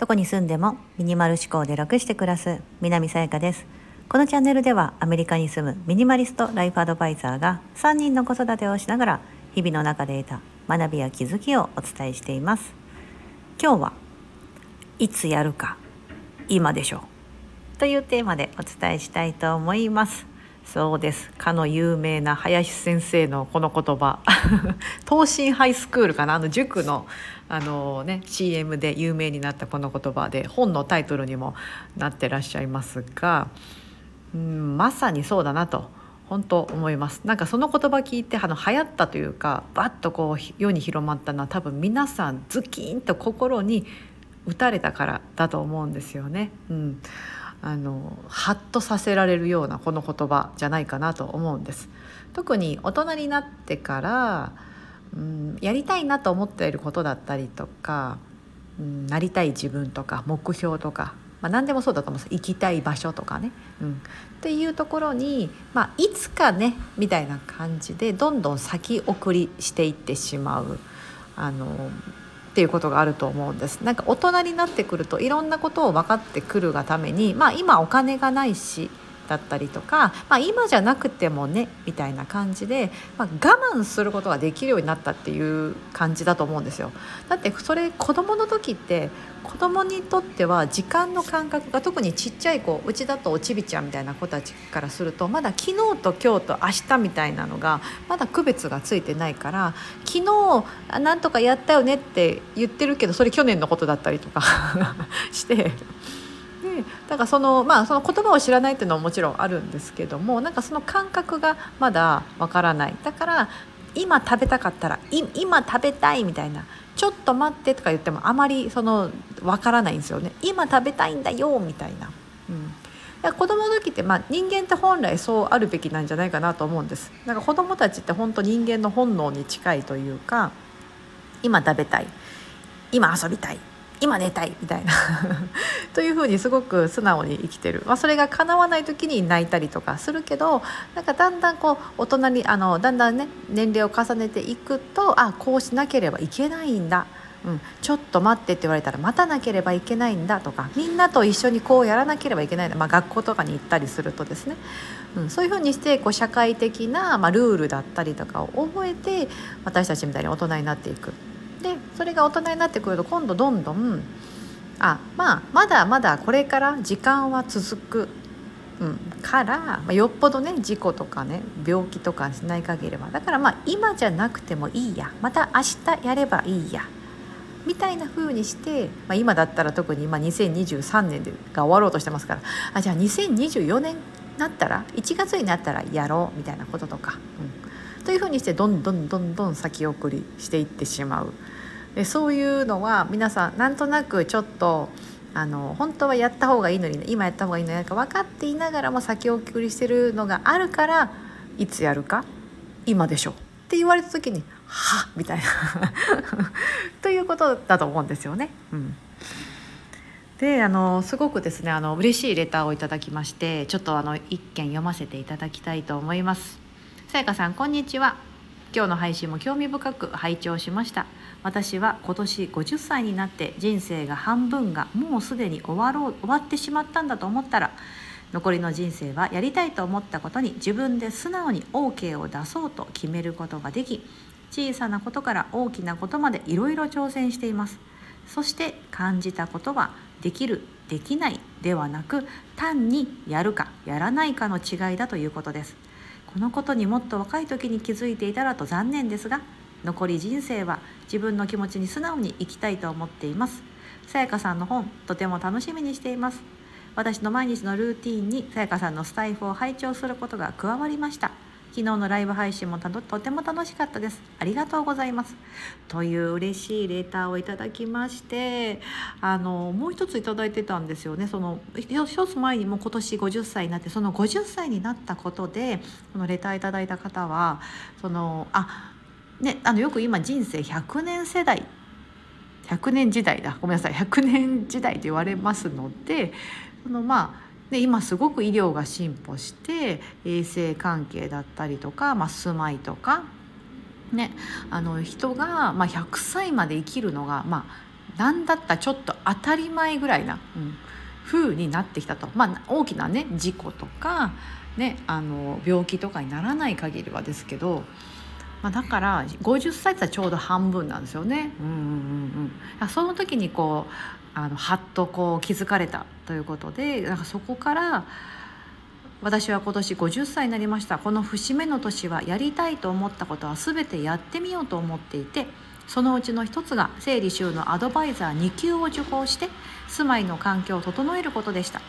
どこに住んでもミニマル思考で楽して暮らす南さやかです。このチャンネルではアメリカに住むミニマリストライフアドバイザーが3人の子育てをしながら日々の中で得た学びや気づきをお伝えしています。今日はいつやるか今でしょうというテーマでお伝えしたいと思います。そうです。かの有名な林先生のこの言葉。東進ハイスクールかな？あの塾のあの、ね、CM で有名になったこの言葉で本のタイトルにもなってらっしゃいますが、うん、まさにそうだなと本当思います。なんかその言葉聞いてあの流行ったというかバッとこう世に広まったのは多分皆さんズキンと心に打たれたからだと思うんですよね。うん。あのハッとさせられるようなこの言葉じゃないかなと思うんです。特に大人になってから、うん、やりたいなと思っていることだったりとか、うん、なりたい自分とか目標とか、まあ、何でもそうだと思うんです。行きたい場所とかね、うん、っていうところに、まあ、いつかねみたいな感じでどんどん先送りしていってしまう。あのっていうことがあると思うんです。なんか大人になってくるといろんなことを分かってくるがためにまあ今お金がないしだったりとか、まあ、今じゃなくてもねみたいな感じで、まあ、我慢することができるようになったっていう感じだと思うんですよ。だってそれ子供の時って子供にとっては時間の感覚が特にちっちゃい子うちだとおちびちゃんみたいな子たちからするとまだ昨日と今日と明日みたいなのがまだ区別がついてないから昨日なんとかやったよねって言ってるけどそれ去年のことだったりとか してだからそのまあその言葉を知らないっていうのはもちろんあるんですけどもなんかその感覚がまだわからない。だから今食べたかったら今食べたいみたいなちょっと待ってとか言ってもあまりそのわからないんですよね。今食べたいんだよみたいな。うん。子供の時って、まあ、人間って本来そうあるべきなんじゃないかなと思うんです。なんか子供たちって本当人間の本能に近いというか今食べたい。今遊びたい。今寝たいみたいな。というふうにすごく素直に生きてる、まあ、それが叶わない時に泣いたりとかするけどなんかだんだんこう大人にあのだんだんね年齢を重ねていくとあこうしなければいけないんだ。うん、ちょっと待ってって言われたら待たなければいけないんだとかみんなと一緒にこうやらなければいけないんだ、まあ、学校とかに行ったりするとですね、うん、そういうふうにしてこう社会的な、まあ、ルールだったりとかを覚えて私たちみたいに大人になっていく。でそれが大人になってくると今度どんどんあまあまだまだこれから時間は続く、うん、から、まあ、よっぽどね事故とかね病気とかしない限りは。だからまあ今じゃなくてもいいや。また明日やればいいや。みたいな風にして、まあ、今だったら特に今2023年が終わろうとしてますから。あじゃあ2024年になったら1月になったらやろうみたいなこととか、うん、という風にしてどんどんどんどん先送りしていってしまう。でそういうのは皆さんなんとなくちょっとあの本当はやった方がいいのに今やった方がいいのにか分かっていながらも先送りしてるのがあるからいつやるか？今でしょって言われた時に「は」みたいな ということだと思うんですよね。うんであのすごくですねあの嬉しいレターをいただきましてちょっとあの一件読ませていただきたいと思います。さやかさんこんにちは。今日の配信も興味深く拝聴しました。私は今年50歳になって人生が半分がもうすでに終わろう終わってしまったんだと思ったら残りの人生はやりたいと思ったことに自分で素直に OK を出そうと決めることができ小さなことから大きなことまでいろいろ挑戦しています。そして感じたことはできるできないではなく単にやるかやらないかの違いだということです。このことにもっと若い時に気づいていたらと残念ですが残り人生は自分の気持ちに素直に生きたいと思っています。さやかさんの本とても楽しみにしています。私の毎日のルーティンにさやかさんのスタイフを拝聴することが加わりました。昨日のライブ配信もとても楽しかったです。ありがとうございます。という嬉しいレターをいただきましてあのもう一ついただいてたんですよね。その一つ前にも今年50歳になってその50歳になったことでこのレターいただいた方はそのあねあのよく今人生100年世代100年時代だ。ごめんなさい。100年時代と言われますのでそのまあで今すごく医療が進歩して衛生関係だったりとか、まあ、住まいとか、ね、あの人が、まあ、100歳まで生きるのが、まあ、何だったらちょっと当たり前ぐらいな、うん、風になってきたと、まあ、大きなね事故とか、ね、あの病気とかにならない限りはですけど、まあ、だから50歳ってちょうど半分なんですよね。うんうんうん、その時にこあのはっとこう気づかれたということでなんかそこから私は今年50歳になりました。この節目の年はやりたいと思ったことは全てやってみようと思っていてそのうちの一つが整理収納アドバイザー2級を受講して住まいの環境を整えることでした。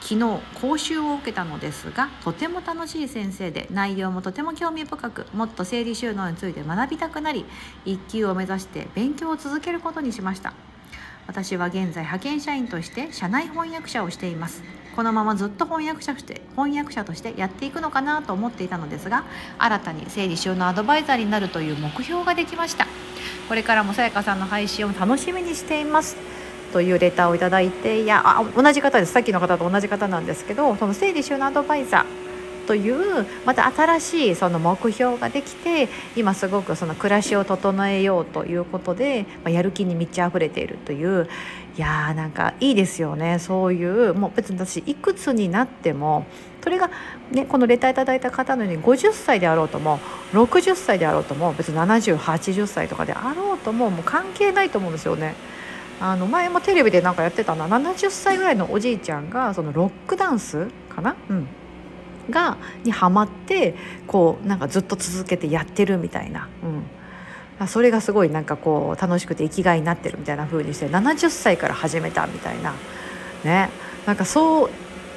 昨日講習を受けたのですがとても楽しい先生で内容もとても興味深くもっと整理収納について学びたくなり1級を目指して勉強を続けることにしました。私は現在派遣社員として社内翻訳者をしています。このままずっと翻訳者として翻訳者としてやっていくのかなと思っていたのですが新たに整理収納アドバイザーになるという目標ができました。これからもさやかさんの配信を楽しみにしています。というレターをいただいていやあ同じ方ですさっきの方と同じ方なんですけどその整理収納アドバイザーというまた新しいその目標ができて今すごくその暮らしを整えようということで、ま、やる気に満ち溢れているといういやーなんかいいですよねそういうもう別に私いくつになってもそれが、ね、このレターいただいた方のように50歳であろうとも60歳であろうとも別に7080歳とかであろうとももう関係ないと思うんですよね。あの前もテレビでなんかやってたな。70歳ぐらいのおじいちゃんがそのロックダンスかな、うん、がにハマってこうなんかずっと続けてやってるみたいな、うん、それがすごいなんかこう楽しくて生きがいになってるみたいな風にして70歳から始めたみたいな。ね。なんかそ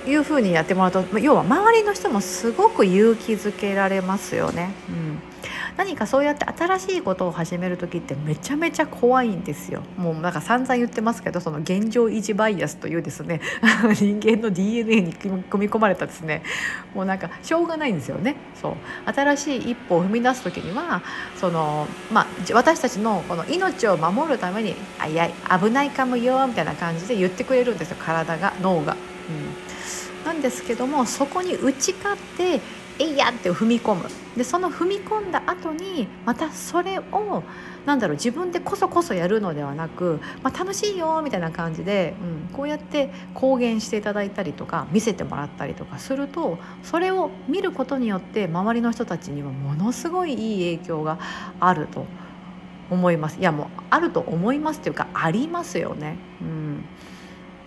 ういう風にやってもらうと要は周りの人もすごく勇気づけられますよね。うん。何かそうやって新しいことを始める時ってめちゃめちゃ怖いんですよ。もうなんか散々言ってますけどその現状維持バイアスというですね 人間の DNA に組み込まれたですね。もうなんかしょうがないんですよね。そう。新しい一歩を踏み出す時にはそのまあ私たちのこの命を守るために「あいやい危ないかもよ」みたいな感じで言ってくれるんですよ。体が脳が。うん。なんですけどもそこに打ち勝っていやって踏み込む。でその踏み込んだ後にまたそれをなんだろう自分でこそこそやるのではなく、まあ、楽しいよみたいな感じで、うん、こうやって公言していただいたりとか見せてもらったりとかするとそれを見ることによって周りの人たちにはものすごいいい影響があると思います。いやもうあると思いますっていうかありますよね。うん、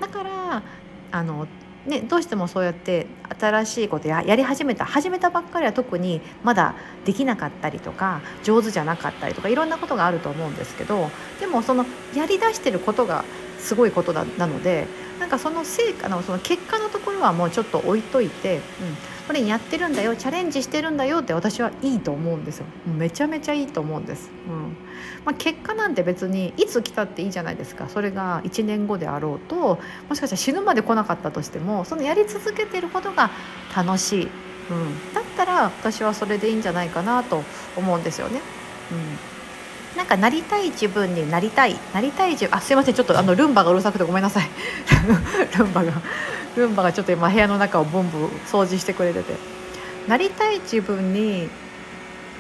だからあのね、どうしてもそうやって新しいことややり始めた始めたばっかりは特にまだできなかったりとか上手じゃなかったりとかいろんなことがあると思うんですけどでもそのやりだしてることがすごいことなのでなんかその成果のその結果のところはもうちょっと置いといて、うん、これやってるんだよチャレンジしてるんだよって私はいいと思うんですよ。めちゃめちゃいいと思うんです、うん。まあ、結果なんて別にいつ来たっていいじゃないですか。それが1年後であろうともしかしたら死ぬまで来なかったとしてもそのやり続けてることが楽しい、うん、だったら私はそれでいいんじゃないかなと思うんですよね。うん。なんかなりたい自分になりたい。なりたい自分。あすいません。ちょっとあのルンバがうるさくてごめんなさい。ルンバが。ルンバがちょっと今部屋の中をボンボン掃除してくれてて。なりたい自分に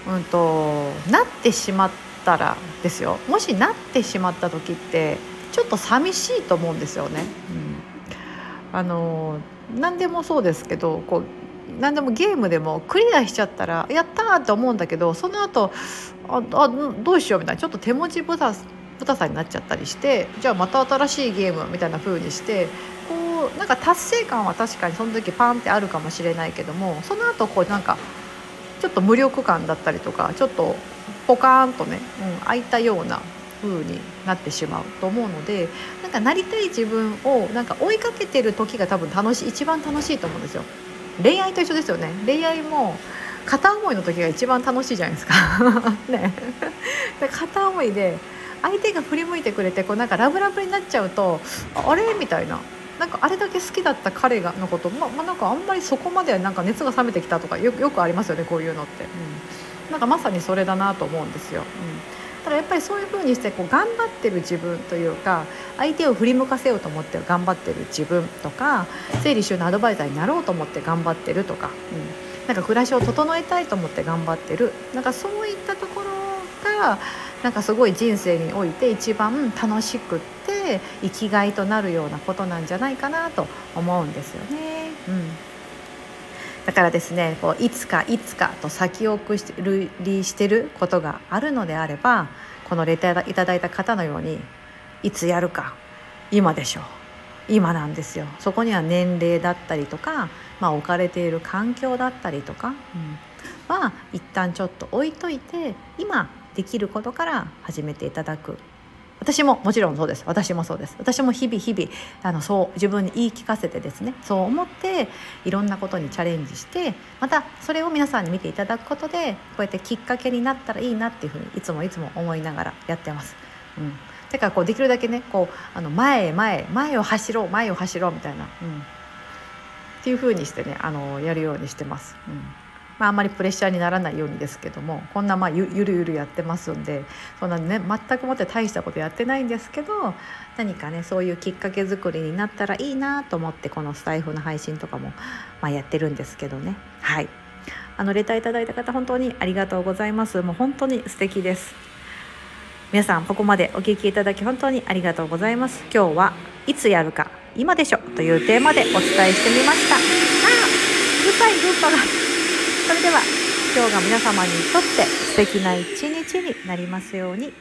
うんとなってしまったらですよ。もしなってしまった時ってちょっと寂しいと思うんですよね。うん、あの何でもそうですけどこう何でもゲームでもクリアしちゃったらやったって思うんだけどその後ああどうしようみたいなちょっと手持ちぶたぶたさになっちゃったりしてじゃあまた新しいゲームみたいな風にしてこうなんか達成感は確かにその時パンってあるかもしれないけどもその後こうなんかちょっと無力感だったりとかちょっとポカーンとね、うん、開いたような風になってしまうと思うのでなんかなりたい自分をなんか追いかけてる時が多分楽しい一番楽しいと思うんですよ。恋愛と一緒ですよね。恋愛も片思いの時が一番楽しいじゃないですか。ね。で片思いで相手が振り向いてくれてこうなんかラブラブになっちゃうとあれ？みたいな。なんかあれだけ好きだった彼がのことままあ、なんかあんまりそこまでなんか熱が冷めてきたとかよくありますよねこういうのって、うん、なんかまさにそれだなと思うんですよ。うん。だからやっぱりそういうふうにしてこう頑張ってる自分というか相手を振り向かせようと思って頑張ってる自分とか整理収納アドバイザーになろうと思って頑張ってるとか、うん、なんか暮らしを整えたいと思って頑張ってる。なんかそういったところがなんかすごい人生において一番楽しくて生きがいとなるようなことなんじゃないかなと思うんですよね。うん。だからですねこういつかいつかと先送りしてることがあるのであればこのレターいただいた方のようにいつやるか今でしょう。今なんですよ。そこには年齢だったりとか、まあ、置かれている環境だったりとか、うん、は一旦ちょっと置いといて今できることから始めていただく。私ももちろんそうです。私もそうです。私も日々日々あのそう自分に言い聞かせてですねそう思っていろんなことにチャレンジしてまたそれを皆さんに見ていただくことでこうやってきっかけになったらいいなっていうふうにいつもいつも思いながらやってます。うん。だからこうできるだけねこうあの前へ前へ前を走ろう前を走ろうみたいな、うん、っていうふうにしてねあのやるようにしてます。うん。まあ、あまりプレッシャーにならないようにですけどもこんなまあゆゆるゆるやってますんでそんなね全くもって大したことやってないんですけど何かねそういうきっかけ作りになったらいいなと思ってこのスタイフの配信とかも、まあ、やってるんですけどね。はい。あのレターいただいた方本当にありがとうございます。もう本当に素敵です。皆さんここまでお聞きいただき本当にありがとうございます。今日はいつやるか今でしょというテーマでお伝えしてみました。あうるさいルーパがそれでは今日が皆様にとって素敵な一日になりますように。